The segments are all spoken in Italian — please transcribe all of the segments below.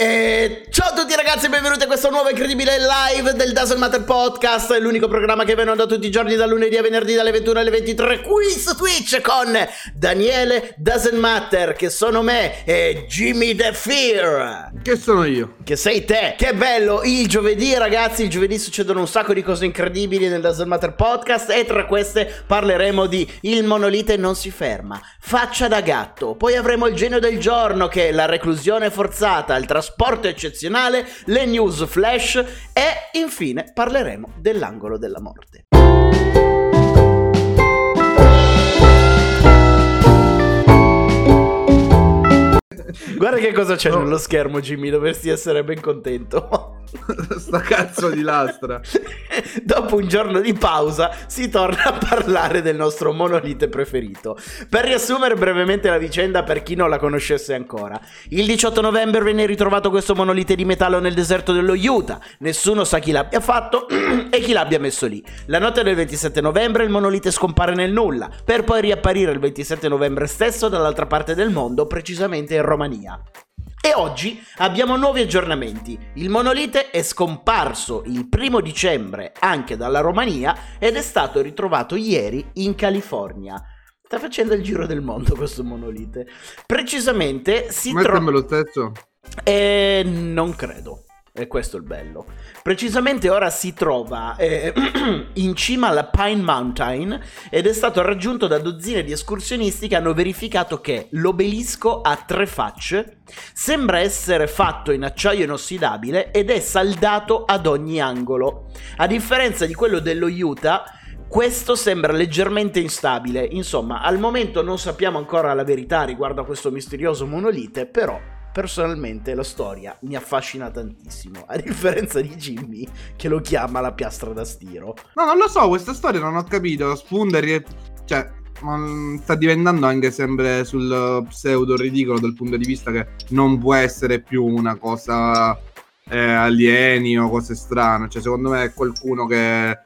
And E ciao a tutti ragazzi e benvenuti a questo nuovo incredibile live del Doesn't Matter Podcast, l'unico programma che viene da tutti i giorni da lunedì a venerdì dalle 21 alle 23 qui su Twitch con Daniele Doesn't Matter che sono me e Jimmy The Fear. Che sono io? Che sei te. Che bello, il giovedì ragazzi, il giovedì succedono un sacco di cose incredibili nel Doesn't Matter Podcast e tra queste parleremo di Il monolite non si ferma, Faccia da gatto, poi avremo il genio del giorno che è la reclusione forzata, il trasporto trasporto eccezionale, le news flash e infine parleremo dell'angolo della morte. Guarda che cosa c'è no. nello schermo, Jimmy. Dovresti essere ben contento. Sta cazzo di lastra. Dopo un giorno di pausa si torna a parlare del nostro monolite preferito. Per riassumere brevemente la vicenda per chi non la conoscesse ancora. Il 18 novembre venne ritrovato questo monolite di metallo nel deserto dello Utah. Nessuno sa chi l'abbia fatto e chi l'abbia messo lì. La notte del 27 novembre il monolite scompare nel nulla, per poi riapparire il 27 novembre stesso dall'altra parte del mondo, precisamente in Romania. E oggi abbiamo nuovi aggiornamenti. Il monolite è scomparso il primo dicembre anche dalla Romania ed è stato ritrovato ieri in California. Sta facendo il giro del mondo questo monolite. Precisamente si trova... Ma lo stesso? Eh, non credo. E questo è il bello. Precisamente ora si trova eh, in cima alla Pine Mountain ed è stato raggiunto da dozzine di escursionisti che hanno verificato che l'obelisco ha tre facce, sembra essere fatto in acciaio inossidabile ed è saldato ad ogni angolo. A differenza di quello dello Utah, questo sembra leggermente instabile. Insomma, al momento non sappiamo ancora la verità riguardo a questo misterioso monolite, però personalmente la storia mi affascina tantissimo, a differenza di Jimmy che lo chiama la piastra da stiro. No, non lo so, questa storia non ho capito, sfonda, cioè sta diventando anche sempre sul pseudo ridicolo dal punto di vista che non può essere più una cosa eh, alieni o cose strane, cioè secondo me è qualcuno che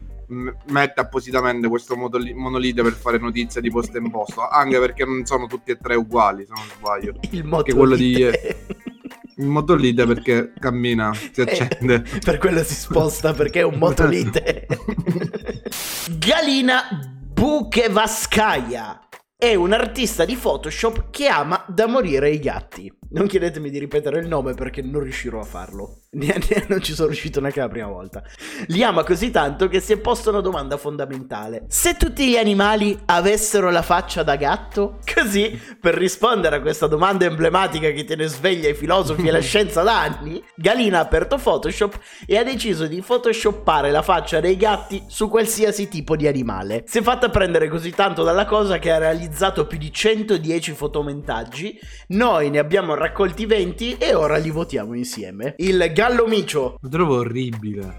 mette appositamente questo monolite per fare notizia di posto in posto, anche perché non sono tutti e tre uguali, se non sbaglio. Il monolite. quello di il monolite perché cammina, si eh, accende. Eh, per quello si sposta perché è un monolite. Galina Bukevaskaya è un artista di Photoshop che ama da morire i gatti. Non chiedetemi di ripetere il nome perché non riuscirò a farlo. non ci sono riuscito neanche la prima volta. Li ama così tanto che si è posto una domanda fondamentale. Se tutti gli animali avessero la faccia da gatto? Così, per rispondere a questa domanda emblematica che tiene sveglia i filosofi e la scienza da anni, Galina ha aperto Photoshop e ha deciso di photoshoppare la faccia dei gatti su qualsiasi tipo di animale. Si è fatta prendere così tanto dalla cosa che ha realizzato più di 110 fotomontaggi. Noi ne abbiamo raccolti 20 e ora li votiamo insieme. Il gallo micio. Lo trovo orribile.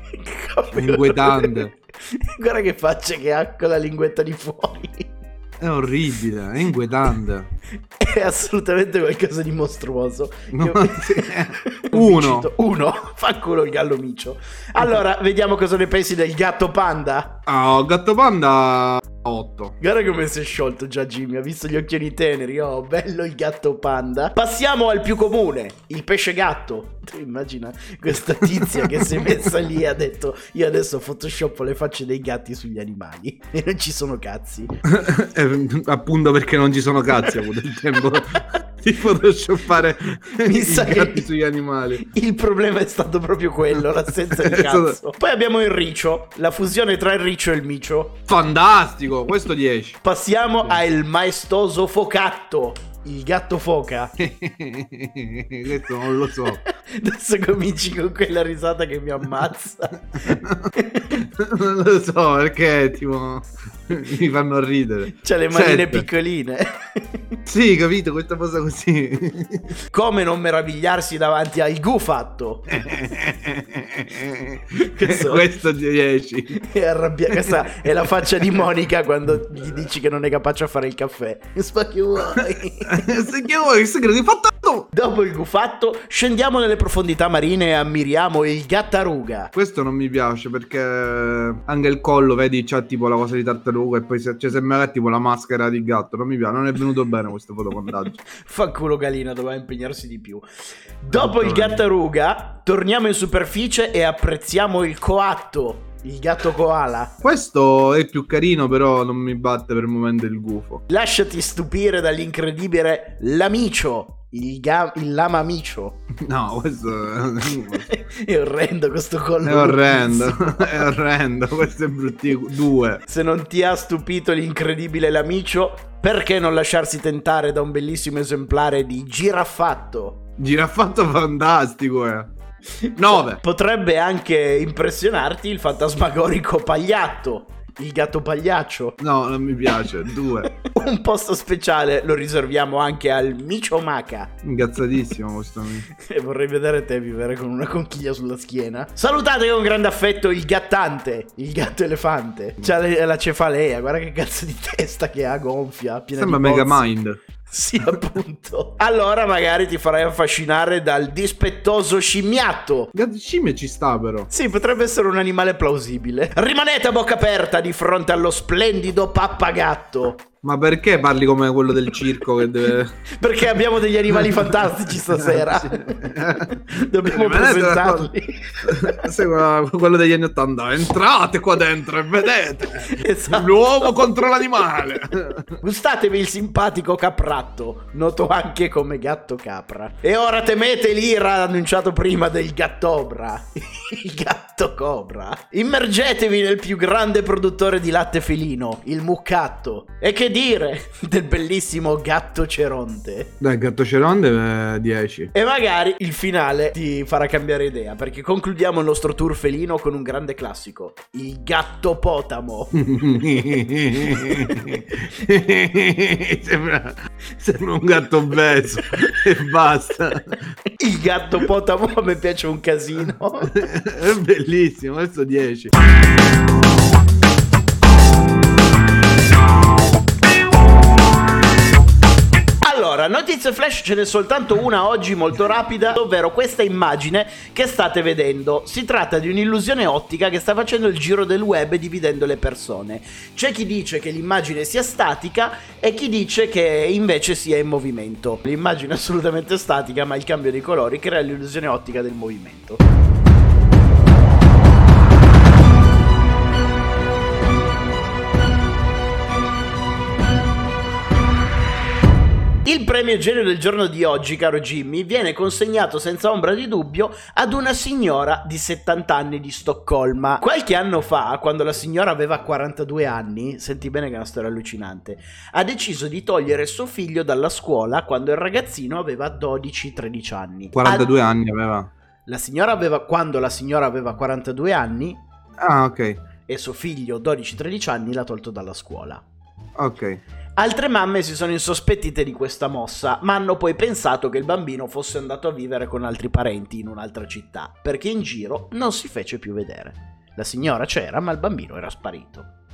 Inquietante. Guarda che faccia che ha con la linguetta di fuori. È orribile, è inquietante. è assolutamente qualcosa di mostruoso. No. Uno. Uno. Fa culo il gallo micio. Allora, vediamo cosa ne pensi del gatto panda. Oh, gatto panda 8. Guarda come si è sciolto già Jimmy, ha visto gli occhiali teneri, oh, bello il gatto panda. Passiamo al più comune, il pesce gatto. Tu immagina questa tizia che si è messa lì e ha detto io adesso photoshop le facce dei gatti sugli animali e non ci sono cazzi. eh, appunto perché non ci sono cazzi, avuto il tempo di photoshoppare Mi i sa gatti sugli animali. Il problema è stato proprio quello, l'assenza di cazzo. Poi abbiamo il riccio, la fusione tra il riccio e il micio. Fantastico, questo 10. Passiamo sì. al maestoso focatto il gatto foca. Questo non lo so. Adesso cominci con quella risata che mi ammazza. non lo so perché tipo mi fanno ridere. C'ha le manine Sette. piccoline. sì, capito, questa cosa così. Come non meravigliarsi davanti al gufatto. Questo, Questo 10. È arrabbia- questa è la faccia di Monica quando gli dici che non è capace a fare il caffè. Spacchi vuoi. Se che vuoi, se credi fatto Dopo il gufatto, scendiamo nelle profondità marine e ammiriamo il gattaruga. Questo non mi piace perché anche il collo, vedi, c'ha tipo la cosa di tartaruga e poi se, cioè, sembra tipo la maschera di gatto. Non mi piace, non è venuto bene questo fotomontaggio. Fa culo Galina, doveva impegnarsi di più. Dopo il gattaruga, torniamo in superficie e apprezziamo il coatto. Il gatto koala. Questo è più carino, però non mi batte per il momento il gufo. Lasciati stupire dall'incredibile Lamicio. Il, ga- il lama micio. No, questo è orrendo questo collo. È orrendo, è orrendo, questo è bruttino. Due. Se non ti ha stupito l'incredibile Lamicio, perché non lasciarsi tentare da un bellissimo esemplare di giraffatto? Giraffatto fantastico, eh. 9. Potrebbe anche impressionarti il fantasmagorico pagliatto. Il gatto pagliaccio. No, non mi piace. 2. Un posto speciale lo riserviamo anche al Micio Maca. Ingazzatissimo questo amico. E vorrei vedere te vivere con una conchiglia sulla schiena. Salutate con grande affetto il gattante, il gatto elefante. C'ha la cefalea, guarda che cazzo di testa che ha gonfia. Piena Sembra di bozzi. Sì, appunto. Allora magari ti farai affascinare dal dispettoso scimmiatto. Gatto scimmia ci sta però. Sì, potrebbe essere un animale plausibile. Rimanete a bocca aperta di fronte allo splendido pappagatto. Ma perché parli come quello del circo che deve... Perché abbiamo degli animali fantastici stasera. Dobbiamo Rimanete- presentarli. Quello- quello degli anni 80. Entrate qua dentro e vedete. Esatto. L'uomo contro l'animale. Gustatevi il simpatico capratto, noto anche come gatto capra. E ora temete l'ira annunciato prima del gattobra, il gatto cobra. Immergetevi nel più grande produttore di latte felino, il muccatto. E che dire del bellissimo gatto ceronte. Dai, gatto ceronde 10. E magari il finale ti farà cambiare idea, perché concludiamo il nostro tour felino con un grande classico, il gatto potamo. sembra, sembra un gatto obeso e basta. Il gatto potamo a me piace un casino. È bellissimo, questo 10. Allora, notizie flash ce n'è soltanto una oggi molto rapida, ovvero questa immagine che state vedendo. Si tratta di un'illusione ottica che sta facendo il giro del web dividendo le persone. C'è chi dice che l'immagine sia statica e chi dice che invece sia in movimento. L'immagine è assolutamente statica, ma il cambio dei colori crea l'illusione ottica del movimento. Premio genio del giorno di oggi, caro Jimmy, viene consegnato senza ombra di dubbio ad una signora di 70 anni di Stoccolma. Qualche anno fa, quando la signora aveva 42 anni, senti bene che è una storia allucinante, ha deciso di togliere suo figlio dalla scuola quando il ragazzino aveva 12-13 anni. 42 anni aveva. La signora aveva, quando la signora aveva 42 anni Ah, ok. e suo figlio 12-13 anni l'ha tolto dalla scuola. Ok. Altre mamme si sono insospettite di questa mossa, ma hanno poi pensato che il bambino fosse andato a vivere con altri parenti in un'altra città, perché in giro non si fece più vedere. La signora c'era, ma il bambino era sparito.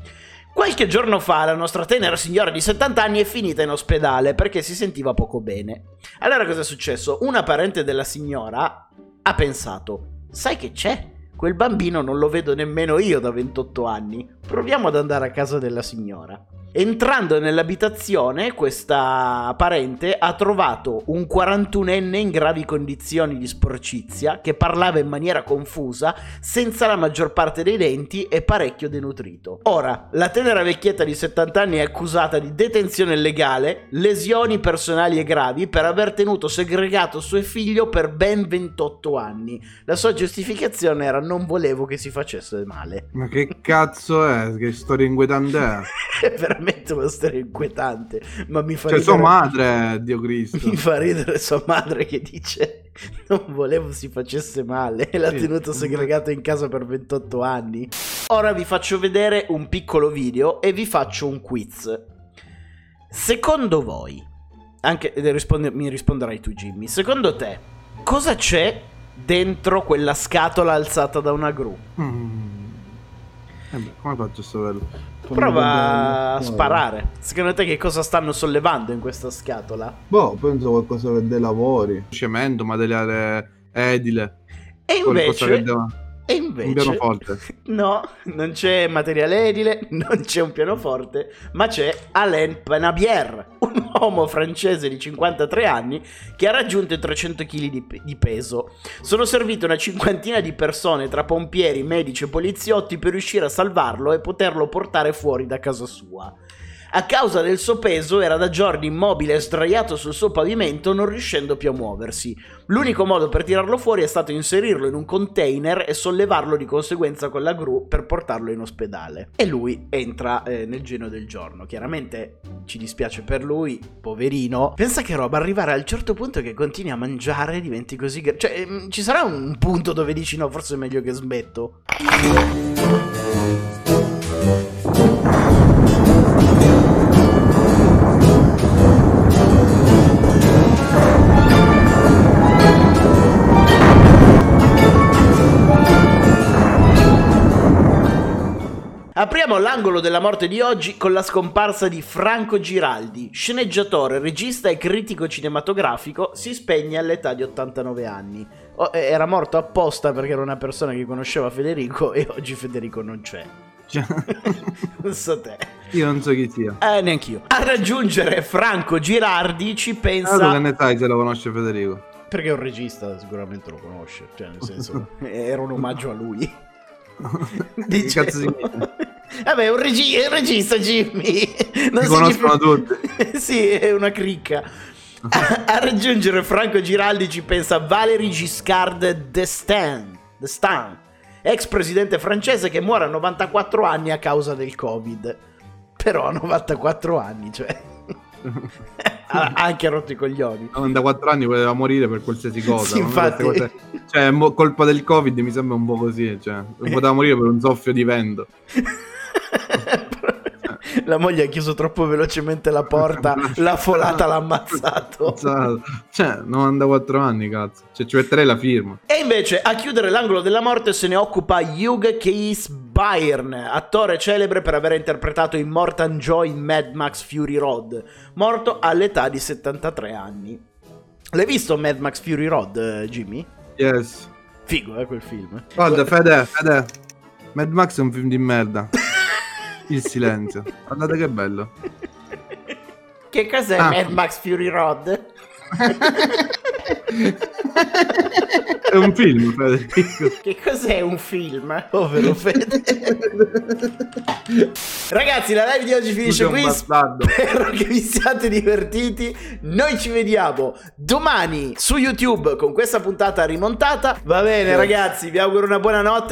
Qualche giorno fa la nostra tenera signora di 70 anni è finita in ospedale perché si sentiva poco bene. Allora cosa è successo? Una parente della signora ha pensato, sai che c'è? Quel bambino non lo vedo nemmeno io da 28 anni. Proviamo ad andare a casa della signora. Entrando nell'abitazione, questa parente ha trovato un 41enne in gravi condizioni di sporcizia che parlava in maniera confusa, senza la maggior parte dei denti e parecchio denutrito. Ora, la tenera vecchietta di 70 anni è accusata di detenzione illegale, lesioni personali e gravi per aver tenuto segregato suo figlio per ben 28 anni. La sua giustificazione era non volevo che si facesse male. Ma che cazzo è? Che storia inquietante è? Veramente una storia inquietante, ma mi fa Cioè, ridere. sua madre, Dio Cristo. Mi fa ridere sua madre che dice non volevo si facesse male e l'ha Sì. tenuto segregato in casa per 28 anni. Ora vi faccio vedere un piccolo video e vi faccio un quiz. Secondo voi, anche e risponde- mi risponderai tu Jimmy, secondo te cosa c'è dentro quella scatola alzata da una gru? Mm. Eh beh, come faccio a saperlo? Prova a sparare. Secondo te che cosa stanno sollevando in questa scatola? Boh, penso qualcosa per dei lavori. Cemento, materiale edile. E Qualcosa che invece... deve... E Un invece... pianoforte. No, non c'è materiale edile, non c'è un pianoforte, ma c'è Alain Penabier, un uomo francese di 53 anni che ha raggiunto i 300 kg di, di peso. Sono servite una cinquantina di persone tra pompieri, medici e poliziotti per riuscire a salvarlo e poterlo portare fuori da casa sua. A causa del suo peso era da giorni immobile e sdraiato sul suo pavimento non riuscendo più a muoversi. L'unico modo per tirarlo fuori è stato inserirlo in un container e sollevarlo di conseguenza con la gru per portarlo in ospedale. E lui entra eh, nel geno del giorno. Chiaramente ci dispiace per lui, poverino. Pensa che roba arrivare al certo punto che continui a mangiare, diventi così... gra- cioè, ehm, ci sarà un punto dove dici no, forse è meglio che smetto. Apriamo l'angolo della morte di oggi con la scomparsa di Franco Giraldi, sceneggiatore, regista e critico cinematografico, si spegne all'età di 89 anni. Oh, eh, era morto apposta perché era una persona che conosceva Federico e oggi Federico non c'è. Cioè, Non so te. io non so chi sia. Eh, neanch'io. A raggiungere Franco Girardi ci che pensa... ne sai se lo conosce Federico? Perché è un regista, sicuramente lo conosce. Cioè, nel senso, era un omaggio a lui. Che cazzo significa? Vabbè, è un, regi- è un regista, Jimmy. Non Li conoscono tutti. sì, è una cricca. A, a raggiungere Franco Giraldi ci pensa Valéry Giscard d'Estaing, d'Estaing, ex presidente francese che muore a 94 anni a causa del Covid. Però a 94 anni, cioè... ha anche rotto i coglioni. 94 anni poteva morire per qualsiasi cosa. Sì, infatti. cose- Cioè, mo- colpa del Covid mi sembra un po' così. Cioè, poteva morire per un soffio di vento. La moglie ha chiuso troppo velocemente la porta, la folata l'ha ammazzato. Cioè, 94 anni, cazzo. Cioè, ci metterei la firma. E invece a chiudere l'angolo della morte se ne occupa Hugh Keys Byrne, attore celebre per aver interpretato Immortan Joy in Mad Max Fury Road, morto all'età di 73 anni. L'hai visto Mad Max Fury Road, eh, Jimmy? Yes. Figo, eh, quel film. Guarda, Fede, Fede. Mad Max è un film di merda. Il silenzio. Guardate che bello. Che cos'è Ah. Mad Max Fury Road? È un film, Federico. Che cos'è un film? Povero Fede. Ragazzi, la live di oggi finisce qui. bastardo. Spero che vi siate divertiti. Noi ci vediamo domani su YouTube con questa puntata rimontata. Va bene, ragazzi, vi auguro una buona notte.